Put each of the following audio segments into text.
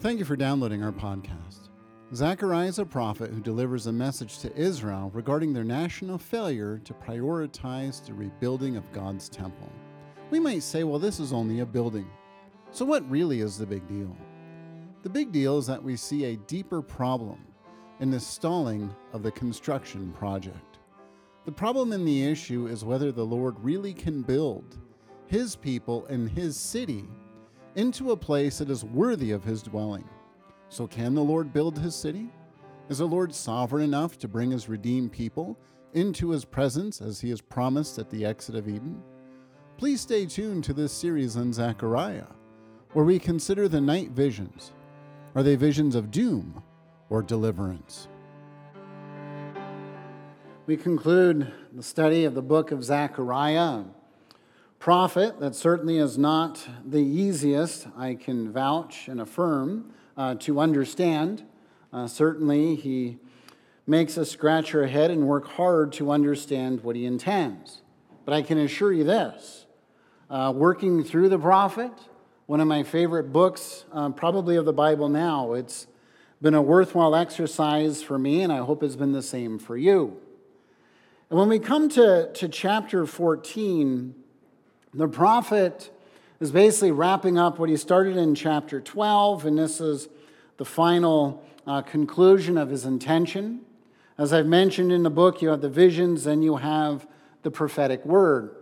Thank you for downloading our podcast. Zechariah is a prophet who delivers a message to Israel regarding their national failure to prioritize the rebuilding of God's temple. We might say, well, this is only a building. So, what really is the big deal? The big deal is that we see a deeper problem in the stalling of the construction project. The problem in the issue is whether the Lord really can build his people and his city into a place that is worthy of his dwelling. So, can the Lord build his city? Is the Lord sovereign enough to bring his redeemed people into his presence as he has promised at the exit of Eden? Please stay tuned to this series on Zechariah, where we consider the night visions. Are they visions of doom or deliverance? We conclude the study of the book of Zechariah prophet that certainly is not the easiest, I can vouch and affirm, uh, to understand. Uh, certainly, he makes us scratch our head and work hard to understand what he intends. But I can assure you this uh, working through the prophet, one of my favorite books, uh, probably of the Bible now, it's been a worthwhile exercise for me, and I hope it's been the same for you. And when we come to, to chapter 14, the prophet is basically wrapping up what he started in chapter 12, and this is the final uh, conclusion of his intention. As I've mentioned in the book, you have the visions and you have the prophetic word.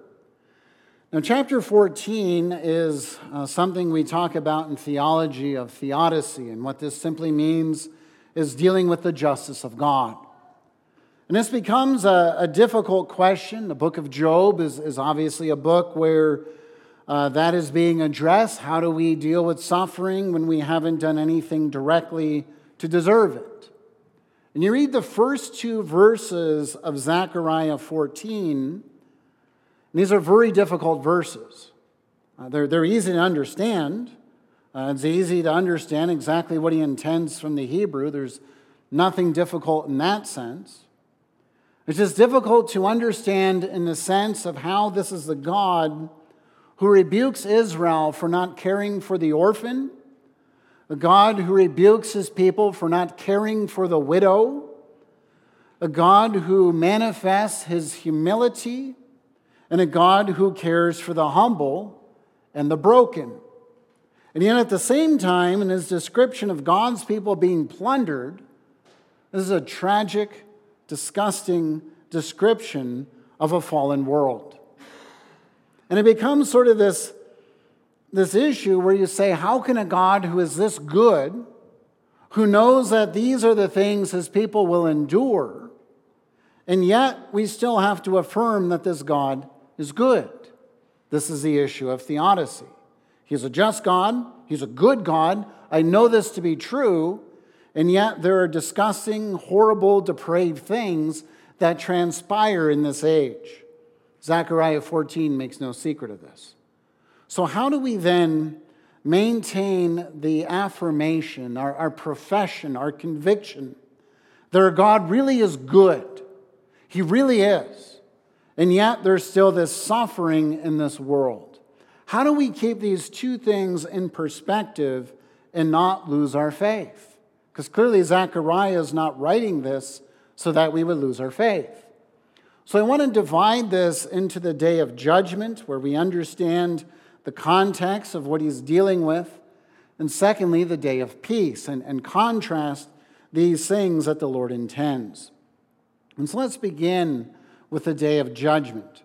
Now, chapter 14 is uh, something we talk about in theology of theodicy, and what this simply means is dealing with the justice of God. And this becomes a, a, difficult question. The book of Job is, is obviously a book where uh, that is being addressed. How do we deal with suffering when we haven't done anything directly to deserve it? And you read the first two verses of Zechariah 14, and these are very difficult verses. Uh, they're, they're easy to understand. Uh, it's easy to understand exactly what he intends from the Hebrew. There's nothing difficult in that sense. It's just difficult to understand in the sense of how this is the God who rebukes Israel for not caring for the orphan, a God who rebukes his people for not caring for the widow, a God who manifests his humility, and a God who cares for the humble and the broken. And yet, at the same time, in his description of God's people being plundered, this is a tragic disgusting description of a fallen world. And it becomes sort of this, this issue where you say, how can a God who is this good, who knows that these are the things his people will endure, and yet we still have to affirm that this God is good? This is the issue of theodicy. He's a just God, He's a good God. I know this to be true, and yet, there are disgusting, horrible, depraved things that transpire in this age. Zechariah 14 makes no secret of this. So, how do we then maintain the affirmation, our, our profession, our conviction that our God really is good? He really is. And yet, there's still this suffering in this world. How do we keep these two things in perspective and not lose our faith? Because clearly, Zechariah is not writing this so that we would lose our faith. So I want to divide this into the day of judgment, where we understand the context of what he's dealing with, and secondly, the day of peace, and, and contrast these things that the Lord intends. And so let's begin with the day of judgment.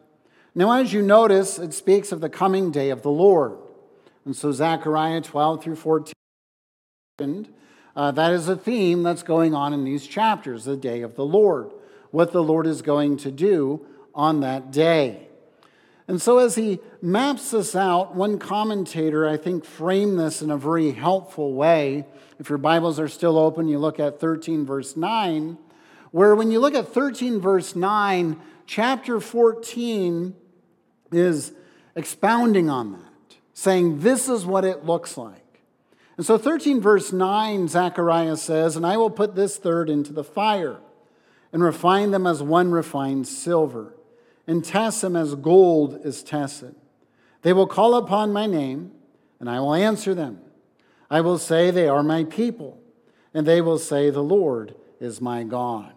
Now, as you notice, it speaks of the coming day of the Lord. And so Zechariah 12 through 14 uh, that is a theme that's going on in these chapters the day of the Lord, what the Lord is going to do on that day. And so, as he maps this out, one commentator, I think, framed this in a very helpful way. If your Bibles are still open, you look at 13, verse 9, where when you look at 13, verse 9, chapter 14 is expounding on that, saying, This is what it looks like. And so, 13 verse 9, Zechariah says, And I will put this third into the fire, and refine them as one refines silver, and test them as gold is tested. They will call upon my name, and I will answer them. I will say, They are my people, and they will say, The Lord is my God.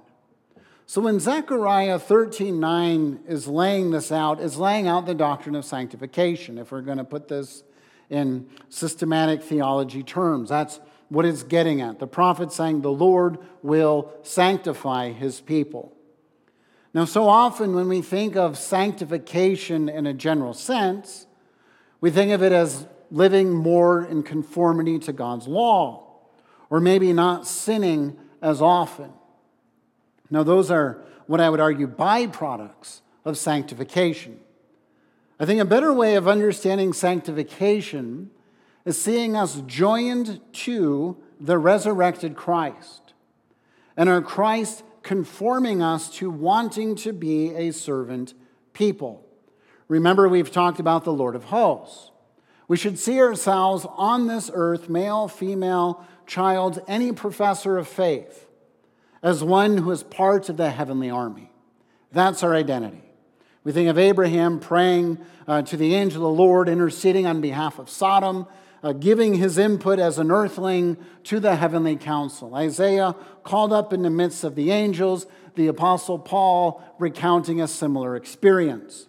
So when Zechariah 13:9 is laying this out, is laying out the doctrine of sanctification, if we're going to put this in systematic theology terms. That's what it's getting at. The prophet saying, The Lord will sanctify his people. Now, so often when we think of sanctification in a general sense, we think of it as living more in conformity to God's law, or maybe not sinning as often. Now, those are what I would argue byproducts of sanctification. I think a better way of understanding sanctification is seeing us joined to the resurrected Christ, and our Christ conforming us to wanting to be a servant people. Remember, we've talked about the Lord of hosts. We should see ourselves on this earth, male, female, child, any professor of faith, as one who is part of the heavenly army. That's our identity. We think of Abraham praying uh, to the angel of the Lord, interceding on behalf of Sodom, uh, giving his input as an earthling to the heavenly council. Isaiah called up in the midst of the angels, the apostle Paul recounting a similar experience.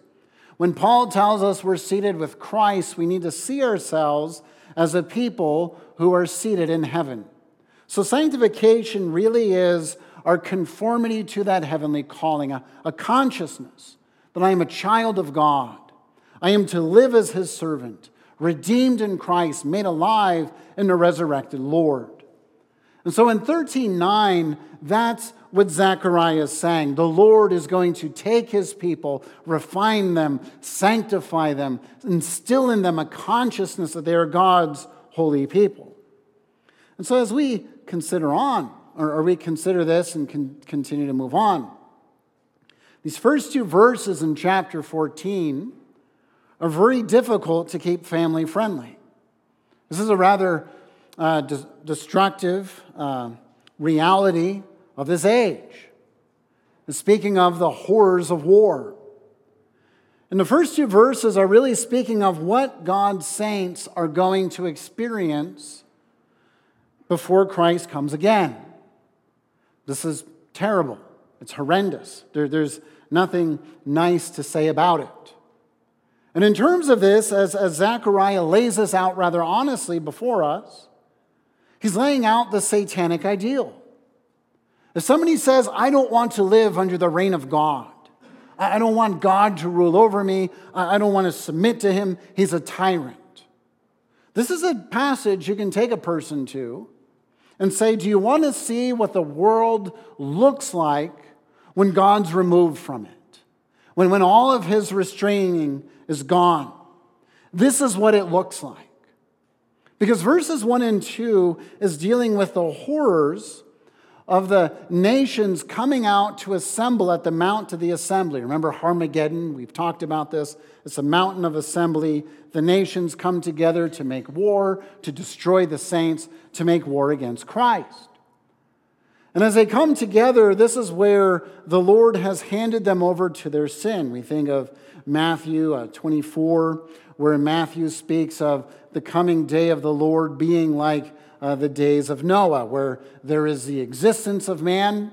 When Paul tells us we're seated with Christ, we need to see ourselves as a people who are seated in heaven. So, sanctification really is our conformity to that heavenly calling, a, a consciousness that I am a child of God. I am to live as his servant, redeemed in Christ, made alive in the resurrected Lord. And so in 13:9, that's what Zechariah is saying. The Lord is going to take his people, refine them, sanctify them, instill in them a consciousness that they are God's holy people. And so as we consider on, or, we consider this and can continue to move on, these first two verses in chapter 14 are very difficult to keep family friendly. This is a rather uh, de- destructive uh, reality of this age. Speaking of the horrors of war. And the first two verses are really speaking of what God's saints are going to experience before Christ comes again. This is terrible. It's horrendous. There, there's nothing nice to say about it. And in terms of this, as, as Zechariah lays this out rather honestly before us, he's laying out the satanic ideal. If somebody says, I don't want to live under the reign of God, I don't want God to rule over me, I don't want to submit to him, he's a tyrant. This is a passage you can take a person to and say, Do you want to see what the world looks like when God's removed from it, when, when all of his restraining is gone. This is what it looks like. Because verses 1 and 2 is dealing with the horrors of the nations coming out to assemble at the Mount of the Assembly. Remember Armageddon? We've talked about this. It's a mountain of assembly. The nations come together to make war, to destroy the saints, to make war against Christ. And as they come together, this is where the Lord has handed them over to their sin. We think of Matthew uh, 24, where Matthew speaks of the coming day of the Lord being like uh, the days of Noah, where there is the existence of man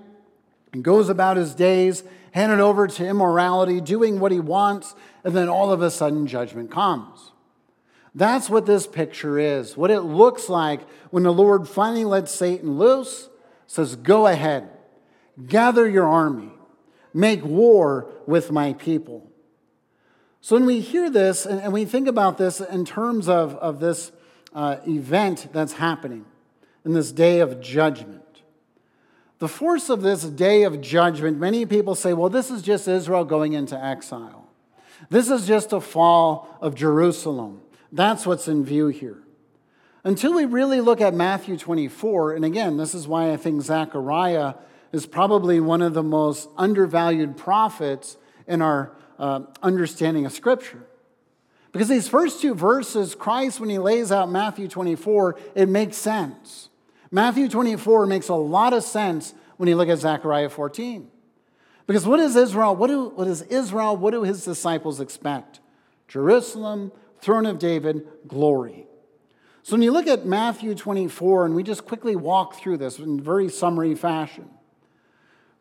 and goes about his days, handed over to immorality, doing what he wants, and then all of a sudden judgment comes. That's what this picture is, what it looks like when the Lord finally lets Satan loose says, Go ahead, gather your army, make war with my people. So when we hear this and we think about this in terms of, of this uh, event that's happening in this day of judgment, the force of this day of judgment, many people say, well, this is just Israel going into exile. This is just a fall of Jerusalem. That's what's in view here. Until we really look at Matthew 24, and again, this is why I think Zechariah is probably one of the most undervalued prophets in our uh, understanding of Scripture. Because these first two verses, Christ, when he lays out Matthew 24, it makes sense. Matthew 24 makes a lot of sense when you look at Zechariah 14. Because what is Israel? What, do, what is Israel? What do his disciples expect? Jerusalem, throne of David, glory. So when you look at Matthew 24, and we just quickly walk through this in very summary fashion,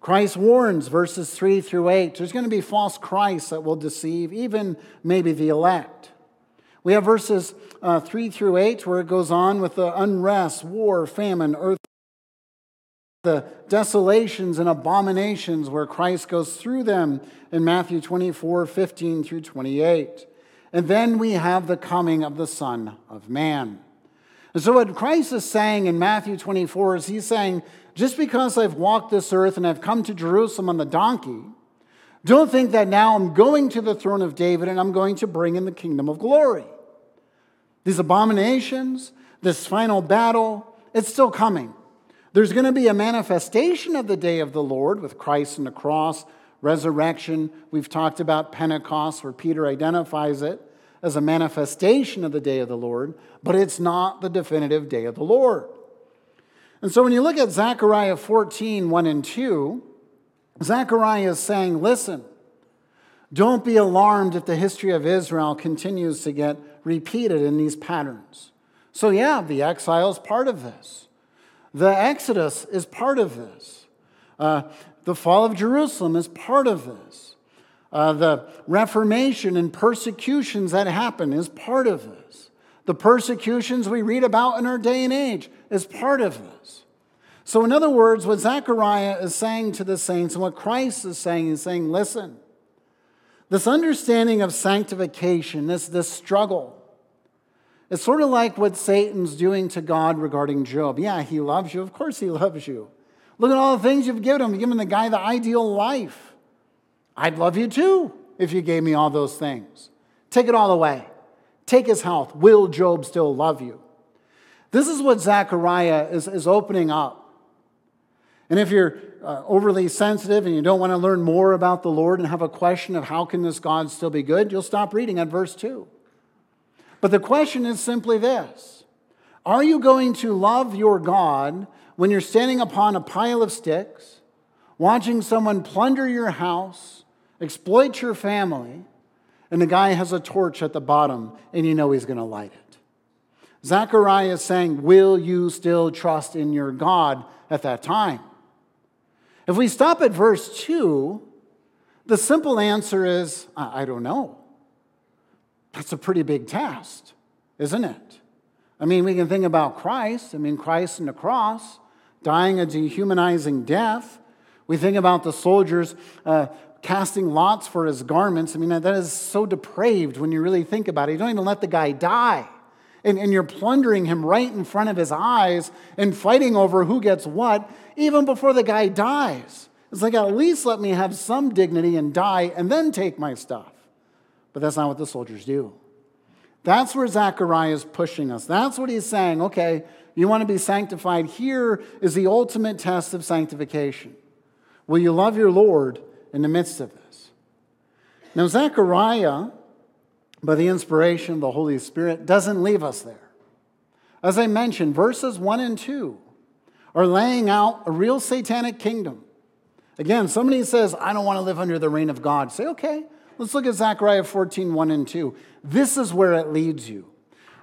Christ warns verses 3 through 8 there's going to be false Christs that will deceive even maybe the elect. We have verses uh, 3 through 8 where it goes on with the unrest, war, famine, earth, the desolations and abominations where Christ goes through them in Matthew 24 15 through 28. And then we have the coming of the Son of Man. And so, what Christ is saying in Matthew 24 is He's saying, just because I've walked this earth and I've come to Jerusalem on the donkey, don't think that now I'm going to the throne of David and I'm going to bring in the kingdom of glory. These abominations, this final battle, it's still coming. There's going to be a manifestation of the day of the Lord with Christ and the cross, resurrection. We've talked about Pentecost, where Peter identifies it as a manifestation of the day of the Lord, but it's not the definitive day of the Lord. And so when you look at Zechariah 14, 1 and 2, Zechariah is saying, listen, don't be alarmed if the history of Israel continues to get repeated in these patterns. So, yeah, the exile is part of this. The Exodus is part of this. Uh, the fall of Jerusalem is part of this. Uh, the Reformation and persecutions that happen is part of this. The persecutions we read about in our day and age is part of this. So, in other words, what Zechariah is saying to the saints and what Christ is saying is saying, listen, this understanding of sanctification, this, this struggle, it's sort of like what Satan's doing to God regarding Job. Yeah, he loves you. Of course, he loves you. Look at all the things you've given him. You've given the guy the ideal life. I'd love you too if you gave me all those things. Take it all away. Take his health. Will Job still love you? This is what Zechariah is, is opening up. And if you're uh, overly sensitive and you don't want to learn more about the Lord and have a question of how can this God still be good, you'll stop reading at verse 2. But the question is simply this Are you going to love your God when you're standing upon a pile of sticks, watching someone plunder your house, exploit your family, and the guy has a torch at the bottom and you know he's going to light it? Zechariah is saying, Will you still trust in your God at that time? If we stop at verse 2, the simple answer is I don't know. That's a pretty big test, isn't it? I mean, we can think about Christ. I mean, Christ and the cross, dying a dehumanizing death. We think about the soldiers uh, casting lots for his garments. I mean, that is so depraved when you really think about it. You don't even let the guy die. And, and you're plundering him right in front of his eyes and fighting over who gets what, even before the guy dies. It's like, at least let me have some dignity and die and then take my stuff. But that's not what the soldiers do. That's where Zechariah is pushing us. That's what he's saying. Okay, you want to be sanctified. Here is the ultimate test of sanctification. Will you love your Lord in the midst of this? Now, Zechariah by the inspiration of the Holy Spirit doesn't leave us there. As I mentioned, verses 1 and 2 are laying out a real satanic kingdom. Again, somebody says, I don't want to live under the reign of God. Say, okay, let's look at Zechariah 14, 1 and 2. This is where it leads you.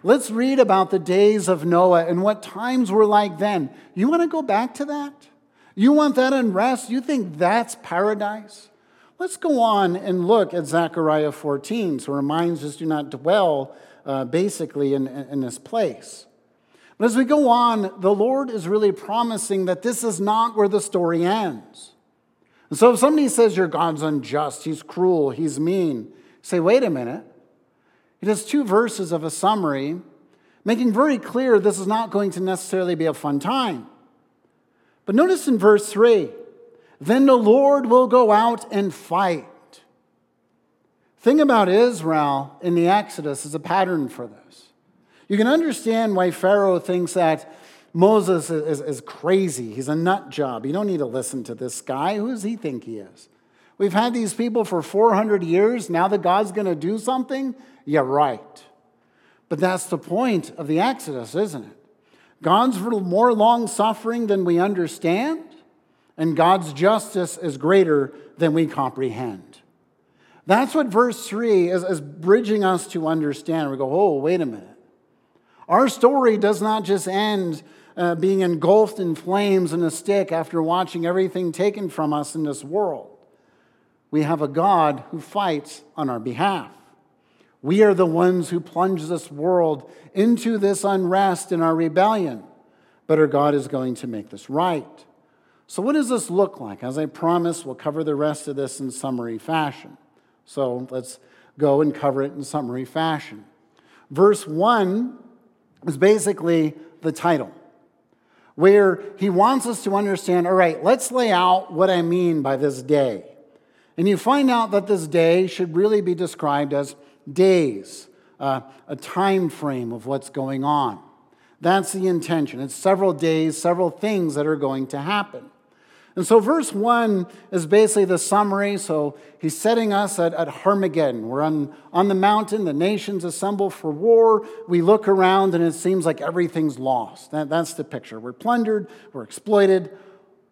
Let's read about the days of Noah and what times were like then. You want to go back to that? You want that unrest? You think that's paradise? Let's go on and look at Zechariah 14. So our minds just do not dwell uh, basically in, in this place. But as we go on, the Lord is really promising that this is not where the story ends. And so if somebody says your God's unjust, he's cruel, he's mean, say, wait a minute. He does two verses of a summary, making very clear this is not going to necessarily be a fun time. But notice in verse 3 then the Lord will go out and fight. Thing about Israel in the Exodus is a pattern for this. You can understand why Pharaoh thinks that Moses is, is, crazy. He's a nut job. You don't need to listen to this guy. Who does he think he is? We've had these people for 400 years. Now that God's going to do something? Yeah, right. But that's the point of the Exodus, isn't it? God's more long suffering than we understand and God's justice is greater than we comprehend. That's what verse 3 is, is bridging us to understand. We go, oh, wait a minute. Our story does not just end uh, being engulfed in flames and a stick after watching everything taken from us in this world. We have a God who fights on our behalf. We are the ones who plunge this world into this unrest in our rebellion, but our God is going to make this right. So, what does this look like? As I promised, we'll cover the rest of this in summary fashion. So, let's go and cover it in summary fashion. Verse 1 is basically the title, where he wants us to understand all right, let's lay out what I mean by this day. And you find out that this day should really be described as days, uh, a time frame of what's going on. That's the intention. It's several days, several things that are going to happen. And so, verse 1 is basically the summary. So, he's setting us at, at Armageddon. We're on, on the mountain, the nations assemble for war. We look around, and it seems like everything's lost. That, that's the picture. We're plundered, we're exploited.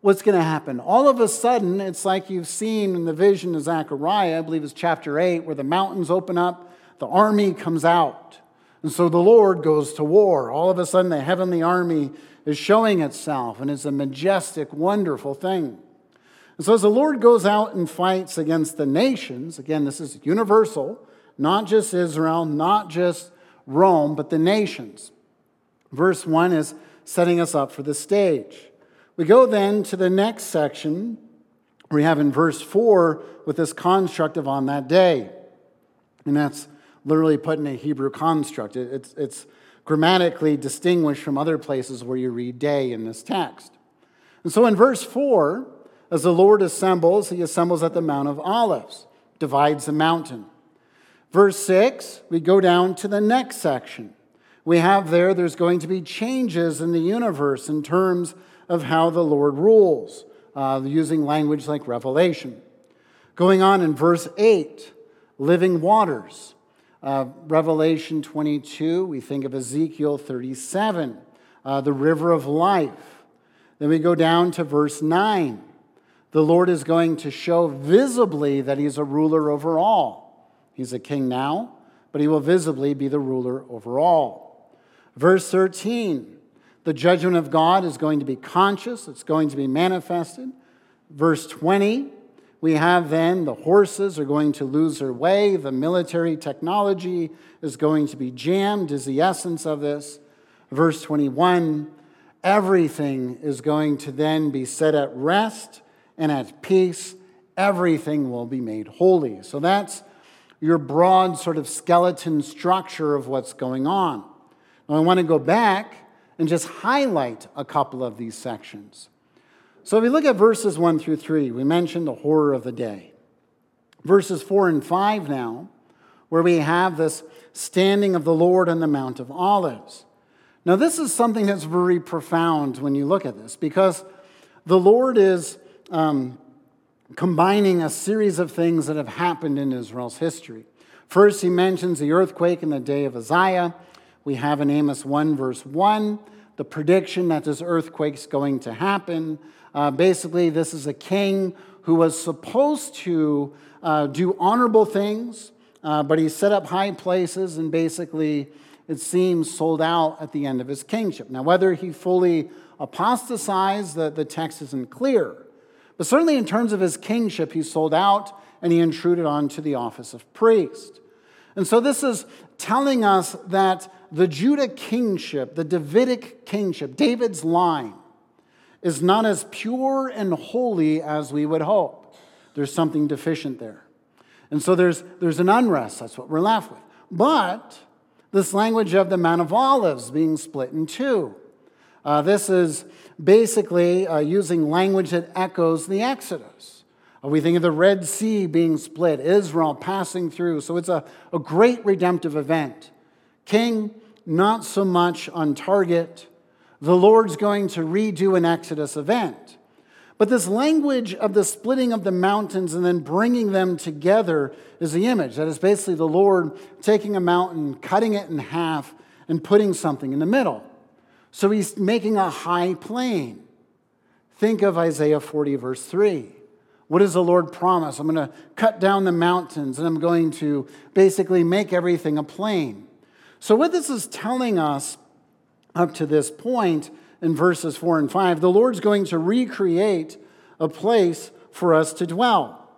What's going to happen? All of a sudden, it's like you've seen in the vision of Zechariah, I believe it's chapter 8, where the mountains open up, the army comes out. And so the Lord goes to war. All of a sudden, the heavenly army is showing itself, and it's a majestic, wonderful thing. And so, as the Lord goes out and fights against the nations, again, this is universal, not just Israel, not just Rome, but the nations. Verse 1 is setting us up for the stage. We go then to the next section we have in verse 4 with this construct of on that day. And that's literally put in a Hebrew construct. It's, it's grammatically distinguished from other places where you read day in this text. And so in verse 4, as the Lord assembles, he assembles at the Mount of Olives, divides the mountain. Verse 6, we go down to the next section. We have there, there's going to be changes in the universe in terms of how the Lord rules, uh, using language like revelation. Going on in verse 8, living waters. Uh, Revelation 22, we think of Ezekiel 37, uh, the river of life. Then we go down to verse 9. The Lord is going to show visibly that He's a ruler over all. He's a king now, but He will visibly be the ruler over all. Verse 13, the judgment of God is going to be conscious, it's going to be manifested. Verse 20, we have then the horses are going to lose their way, the military technology is going to be jammed, is the essence of this. Verse 21 everything is going to then be set at rest and at peace. Everything will be made holy. So that's your broad sort of skeleton structure of what's going on. Now, I want to go back and just highlight a couple of these sections. So if we look at verses 1 through 3, we mentioned the horror of the day. Verses 4 and 5 now, where we have this standing of the Lord on the Mount of Olives. Now, this is something that's very profound when you look at this because the Lord is um, combining a series of things that have happened in Israel's history. First, he mentions the earthquake in the day of Uzziah. We have in Amos 1, verse 1, the prediction that this earthquake's going to happen. Uh, basically, this is a king who was supposed to uh, do honorable things, uh, but he set up high places and basically, it seems, sold out at the end of his kingship. Now, whether he fully apostatized, the, the text isn't clear. But certainly, in terms of his kingship, he sold out and he intruded onto the office of priest. And so, this is telling us that the Judah kingship, the Davidic kingship, David's line, is not as pure and holy as we would hope. There's something deficient there. And so there's, there's an unrest. That's what we're left with. But this language of the Mount of Olives being split in two. Uh, this is basically uh, using language that echoes the Exodus. Uh, we think of the Red Sea being split, Israel passing through. So it's a, a great redemptive event. King, not so much on target. The Lord's going to redo an Exodus event. But this language of the splitting of the mountains and then bringing them together is the image. That is basically the Lord taking a mountain, cutting it in half, and putting something in the middle. So he's making a high plain. Think of Isaiah 40, verse 3. What does the Lord promise? I'm going to cut down the mountains and I'm going to basically make everything a plain. So, what this is telling us up to this point in verses 4 and 5, the Lord's going to recreate a place for us to dwell.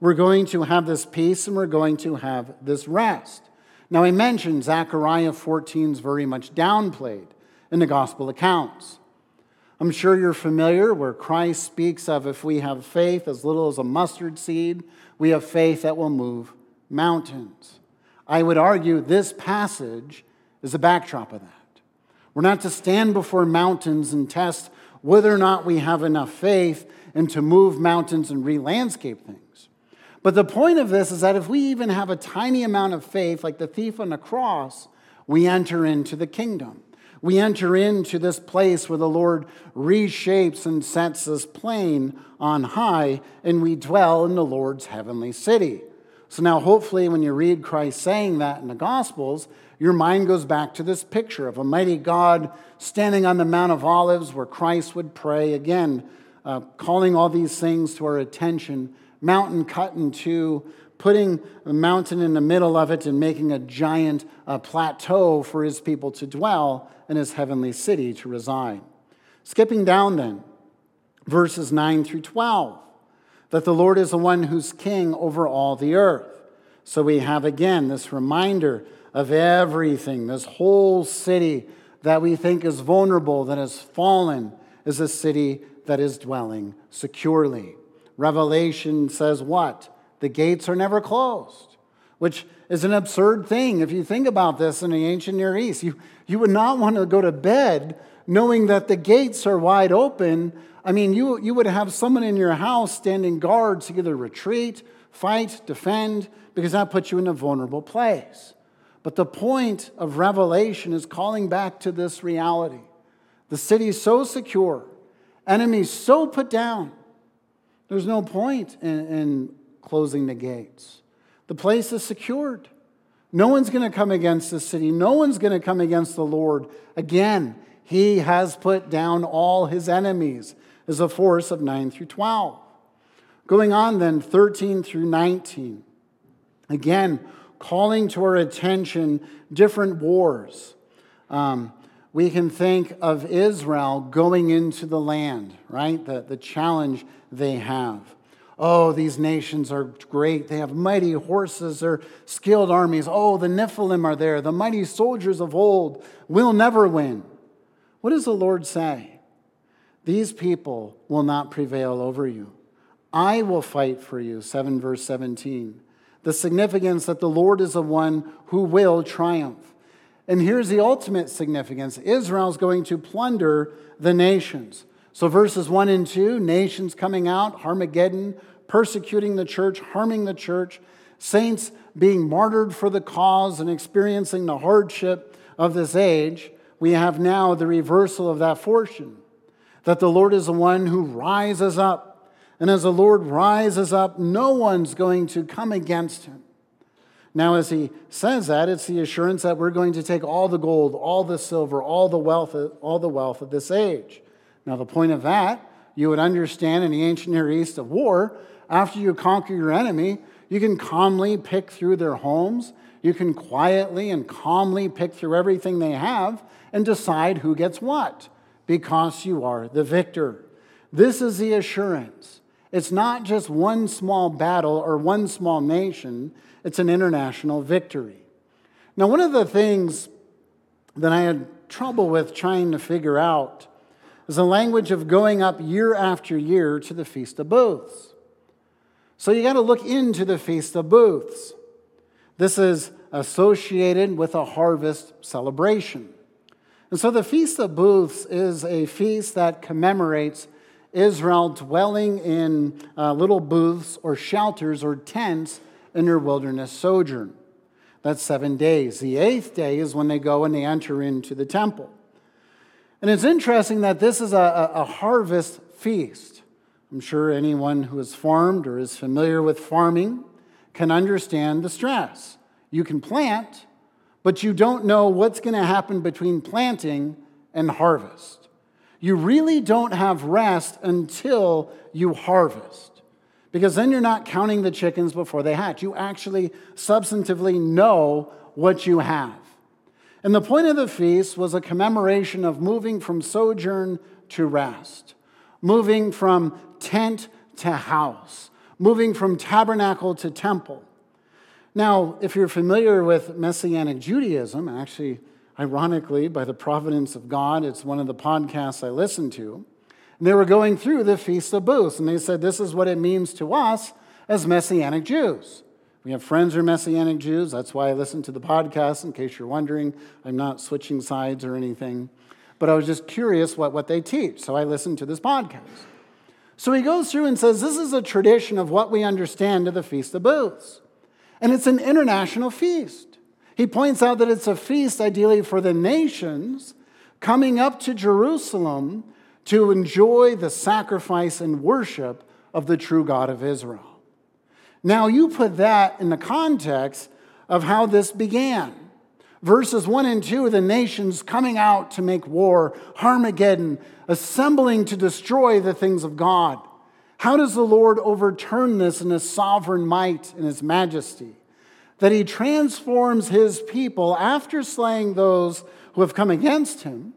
We're going to have this peace and we're going to have this rest. Now, I mentioned Zechariah 14 is very much downplayed in the gospel accounts. I'm sure you're familiar where Christ speaks of if we have faith as little as a mustard seed, we have faith that will move mountains. I would argue this passage is a backdrop of that. We're not to stand before mountains and test whether or not we have enough faith and to move mountains and re landscape things. But the point of this is that if we even have a tiny amount of faith, like the thief on the cross, we enter into the kingdom. We enter into this place where the Lord reshapes and sets us plain on high, and we dwell in the Lord's heavenly city. So now, hopefully, when you read Christ saying that in the Gospels, your mind goes back to this picture of a mighty God standing on the Mount of Olives where Christ would pray, again, uh, calling all these things to our attention mountain cut in two, putting a mountain in the middle of it and making a giant uh, plateau for his people to dwell and his heavenly city to reside. Skipping down then, verses 9 through 12, that the Lord is the one who's king over all the earth. So we have again this reminder of everything, this whole city that we think is vulnerable, that has fallen, is a city that is dwelling securely. Revelation says what? The gates are never closed, which is an absurd thing. If you think about this in the ancient Near East, you, you would not want to go to bed knowing that the gates are wide open. I mean, you, you would have someone in your house standing guard to either retreat, fight, defend, because that puts you in a vulnerable place. But the point of Revelation is calling back to this reality. The city is so secure, enemies so put down, there's no point in, in closing the gates. The place is secured. No one's going to come against the city. No one's going to come against the Lord. Again, he has put down all his enemies as a force of 9 through 12. Going on then, 13 through 19. Again, calling to our attention different wars. Um, we can think of Israel going into the land, right? The, the challenge they have. Oh, these nations are great. They have mighty horses, they're skilled armies. Oh, the Nephilim are there, the mighty soldiers of old will never win. What does the Lord say? These people will not prevail over you. I will fight for you. 7 verse 17. The significance that the Lord is the one who will triumph. And here's the ultimate significance Israel's going to plunder the nations. So, verses 1 and 2 nations coming out, Armageddon, persecuting the church, harming the church, saints being martyred for the cause and experiencing the hardship of this age. We have now the reversal of that fortune that the Lord is the one who rises up. And as the Lord rises up, no one's going to come against him. Now, as he says that, it's the assurance that we're going to take all the gold, all the silver, all the wealth, all the wealth of this age. Now, the point of that, you would understand in the ancient Near East of war, after you conquer your enemy, you can calmly pick through their homes. You can quietly and calmly pick through everything they have and decide who gets what because you are the victor. This is the assurance. It's not just one small battle or one small nation, it's an international victory. Now, one of the things that I had trouble with trying to figure out is the language of going up year after year to the Feast of Booths. So you got to look into the Feast of Booths. This is associated with a harvest celebration. And so the Feast of Booths is a feast that commemorates Israel dwelling in uh, little booths or shelters or tents in their wilderness sojourn. That's seven days. The eighth day is when they go and they enter into the temple. And it's interesting that this is a, a harvest feast. I'm sure anyone who has farmed or is familiar with farming can understand the stress. You can plant, but you don't know what's going to happen between planting and harvest. You really don't have rest until you harvest, because then you're not counting the chickens before they hatch. You actually substantively know what you have. And the point of the feast was a commemoration of moving from sojourn to rest, moving from tent to house, moving from tabernacle to temple. Now, if you're familiar with Messianic Judaism, actually, ironically, by the providence of God, it's one of the podcasts I listen to. And they were going through the Feast of Booths, and they said, This is what it means to us as Messianic Jews. We have friends who are Messianic Jews. That's why I listen to the podcast, in case you're wondering. I'm not switching sides or anything. But I was just curious what, what they teach, so I listened to this podcast. So he goes through and says, This is a tradition of what we understand of the Feast of Booths. And it's an international feast. He points out that it's a feast ideally for the nations coming up to Jerusalem to enjoy the sacrifice and worship of the true God of Israel. Now, you put that in the context of how this began. Verses 1 and 2 are the nations coming out to make war, Armageddon, assembling to destroy the things of God. How does the Lord overturn this in his sovereign might and his majesty? That he transforms his people after slaying those who have come against him,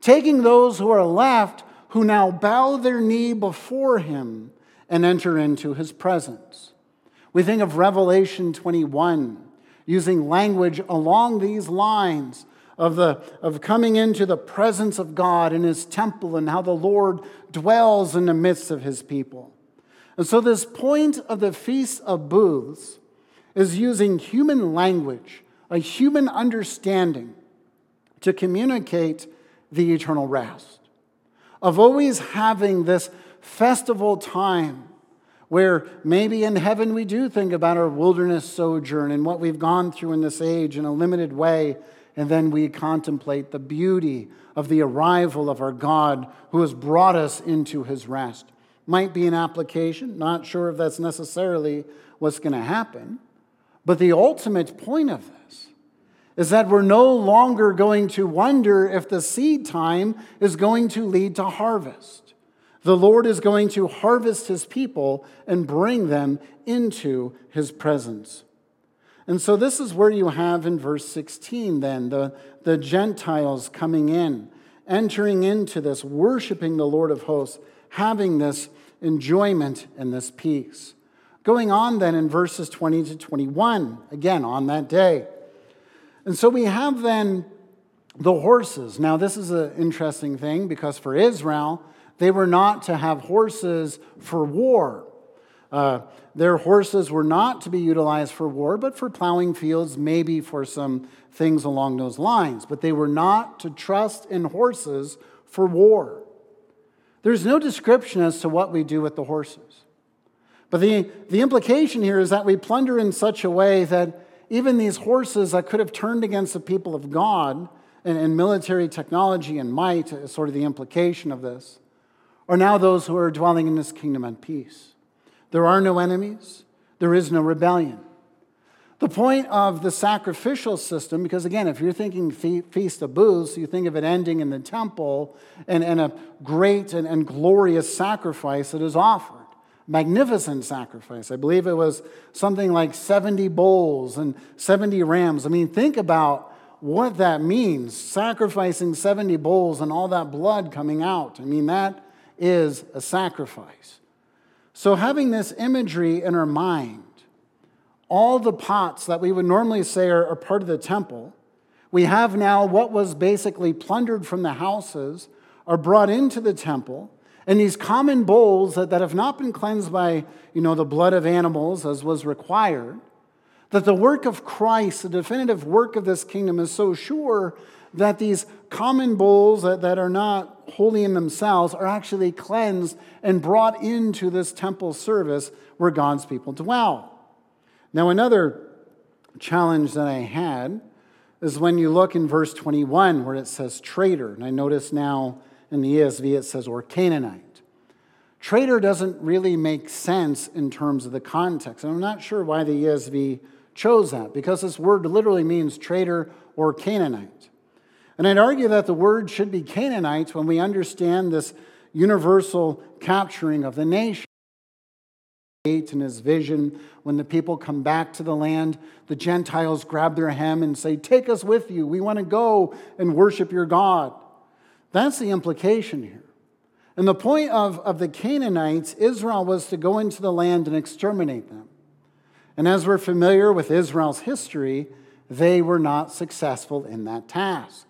taking those who are left who now bow their knee before him and enter into his presence. We think of Revelation 21 using language along these lines of, the, of coming into the presence of God in his temple and how the Lord dwells in the midst of his people. And so, this point of the Feast of Booths is using human language, a human understanding, to communicate the eternal rest, of always having this festival time where maybe in heaven we do think about our wilderness sojourn and what we've gone through in this age in a limited way, and then we contemplate the beauty of the arrival of our God who has brought us into his rest. Might be an application, not sure if that's necessarily what's going to happen, but the ultimate point of this is that we're no longer going to wonder if the seed time is going to lead to harvest. The Lord is going to harvest his people and bring them into his presence. And so, this is where you have in verse 16 then the, the Gentiles coming in, entering into this, worshiping the Lord of hosts, having this enjoyment and this peace. Going on then in verses 20 to 21, again on that day. And so we have then the horses. Now, this is an interesting thing because for Israel, they were not to have horses for war. Uh, their horses were not to be utilized for war, but for plowing fields, maybe for some things along those lines. But they were not to trust in horses for war. There's no description as to what we do with the horses. But the, the implication here is that we plunder in such a way that even these horses that could have turned against the people of God and, and military technology and might is sort of the implication of this are now those who are dwelling in this kingdom at peace. There are no enemies, there is no rebellion. The point of the sacrificial system, because again, if you're thinking Feast of Booths, you think of it ending in the temple and, and a great and, and glorious sacrifice that is offered. Magnificent sacrifice. I believe it was something like 70 bulls and 70 rams. I mean, think about what that means sacrificing 70 bulls and all that blood coming out. I mean, that is a sacrifice. So, having this imagery in our mind, all the pots that we would normally say are, are part of the temple, we have now what was basically plundered from the houses are brought into the temple. And these common bowls that, that have not been cleansed by you know, the blood of animals as was required, that the work of Christ, the definitive work of this kingdom, is so sure that these common bowls that, that are not holy in themselves are actually cleansed and brought into this temple service where God's people dwell. Now, another challenge that I had is when you look in verse 21 where it says trader. And I notice now in the ESV it says or Canaanite. Trader doesn't really make sense in terms of the context. And I'm not sure why the ESV chose that because this word literally means trader or Canaanite. And I'd argue that the word should be Canaanites when we understand this universal capturing of the nation. 8 in his vision, when the people come back to the land, the Gentiles grab their hem and say, Take us with you. We want to go and worship your God. That's the implication here. And the point of, of the Canaanites, Israel was to go into the land and exterminate them. And as we're familiar with Israel's history, they were not successful in that task.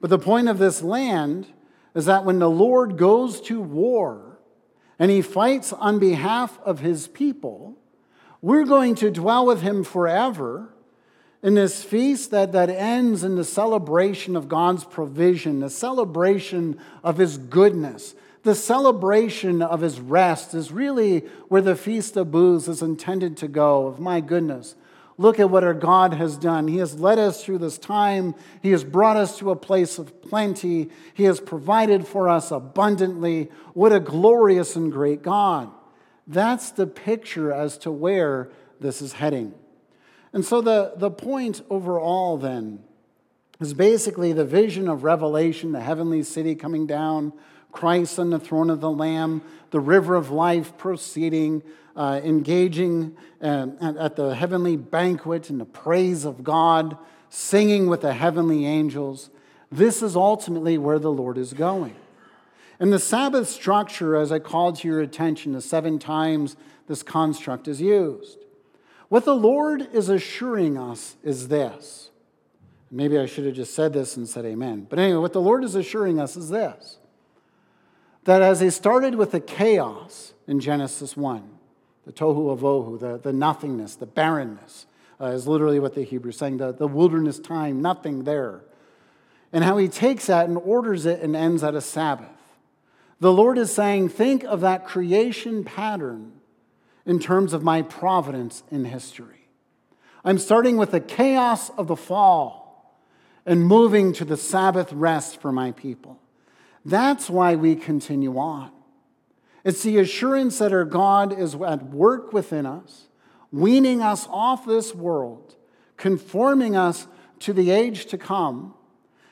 But the point of this land is that when the Lord goes to war and he fights on behalf of his people, we're going to dwell with him forever in this feast that, that ends in the celebration of God's provision, the celebration of his goodness, the celebration of his rest is really where the Feast of Booths is intended to go. Of my goodness, look at what our God has done. He has led us through this time, He has brought us to a place of plenty, He has provided for us abundantly. What a glorious and great God! That's the picture as to where this is heading. And so, the, the point overall then is basically the vision of Revelation, the heavenly city coming down Christ on the throne of the Lamb, the river of life proceeding, uh, engaging uh, at the heavenly banquet in the praise of God, singing with the heavenly angels. This is ultimately where the Lord is going. And the Sabbath structure, as I called to your attention, the seven times this construct is used. What the Lord is assuring us is this. Maybe I should have just said this and said amen. But anyway, what the Lord is assuring us is this that as he started with the chaos in Genesis 1, the tohu avohu, the, the nothingness, the barrenness, uh, is literally what the Hebrew is saying, the, the wilderness time, nothing there. And how he takes that and orders it and ends at a Sabbath. The Lord is saying, think of that creation pattern in terms of my providence in history. I'm starting with the chaos of the fall and moving to the Sabbath rest for my people. That's why we continue on. It's the assurance that our God is at work within us, weaning us off this world, conforming us to the age to come,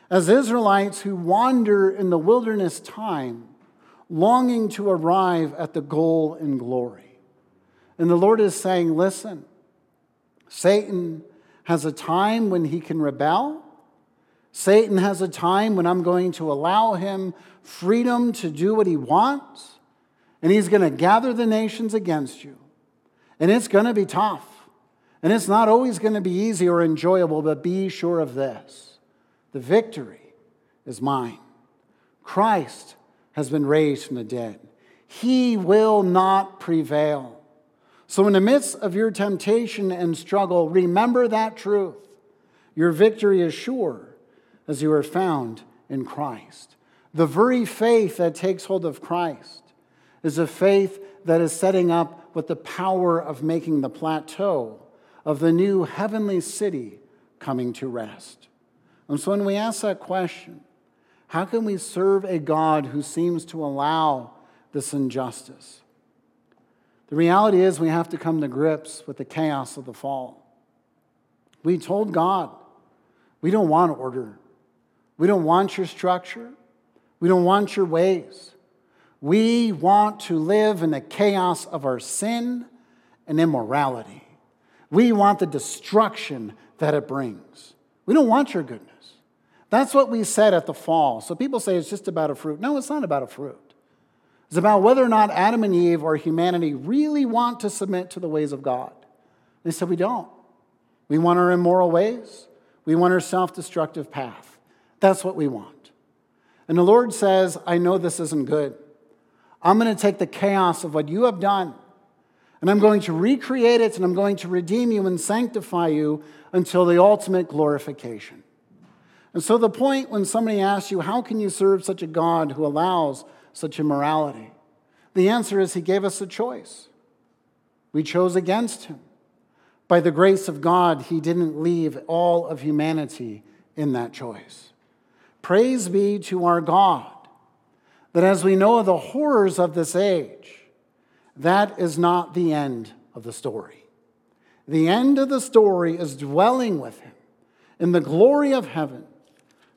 as Israelites who wander in the wilderness time, longing to arrive at the goal in glory. And the Lord is saying, listen, Satan has a time when he can rebel, Satan has a time when I'm going to allow him freedom to do what he wants, and he's going to gather the nations against you. And it's going to be tough. And it's not always going to be easy or enjoyable, but be sure of this the victory is mine. Christ has been raised from the dead, he will not prevail. So, in the midst of your temptation and struggle, remember that truth. Your victory is sure as you are found in Christ. The very faith that takes hold of Christ is a faith that is setting up with the power of making the plateau of the new heavenly city coming to rest. And so when we ask that question, how can we serve a God who seems to allow this injustice? The reality is we have to come to grips with the chaos of the fall. We told God, we don't want order. We don't want your structure. We don't want your ways. We want to live in the chaos of our sin and immorality. We want the destruction that it brings. We don't want your goodness. That's what we said at the fall. So people say it's just about a fruit. No, it's not about a fruit. It's about whether or not Adam and Eve or humanity really want to submit to the ways of God. They said we don't. We want our immoral ways, we want our self destructive path. That's what we want. And the Lord says, I know this isn't good. I'm going to take the chaos of what you have done and I'm going to recreate it and I'm going to redeem you and sanctify you until the ultimate glorification. And so, the point when somebody asks you, How can you serve such a God who allows such immorality? The answer is, He gave us a choice. We chose against Him. By the grace of God, He didn't leave all of humanity in that choice. Praise be to our God that as we know of the horrors of this age, that is not the end of the story. The end of the story is dwelling with Him in the glory of heaven,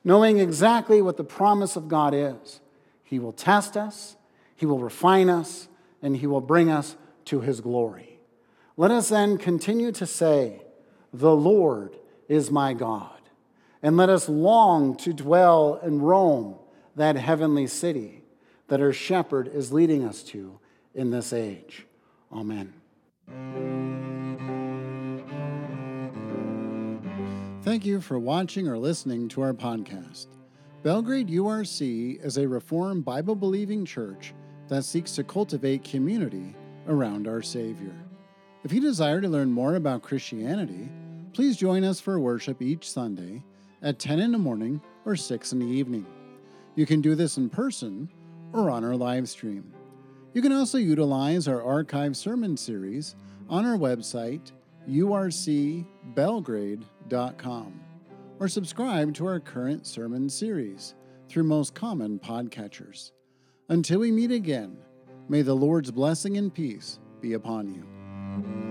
knowing exactly what the promise of God is. He will test us, He will refine us, and He will bring us to his glory. Let us then continue to say, The Lord is my God. And let us long to dwell in Rome, that heavenly city that our shepherd is leading us to in this age. Amen. Thank you for watching or listening to our podcast. Belgrade URC is a Reformed Bible believing church that seeks to cultivate community around our Savior. If you desire to learn more about Christianity, please join us for worship each Sunday at 10 in the morning or 6 in the evening. You can do this in person or on our live stream. You can also utilize our archive sermon series on our website, urcbelgrade.com or subscribe to our current sermon series through most common podcatchers. Until we meet again, may the Lord's blessing and peace be upon you.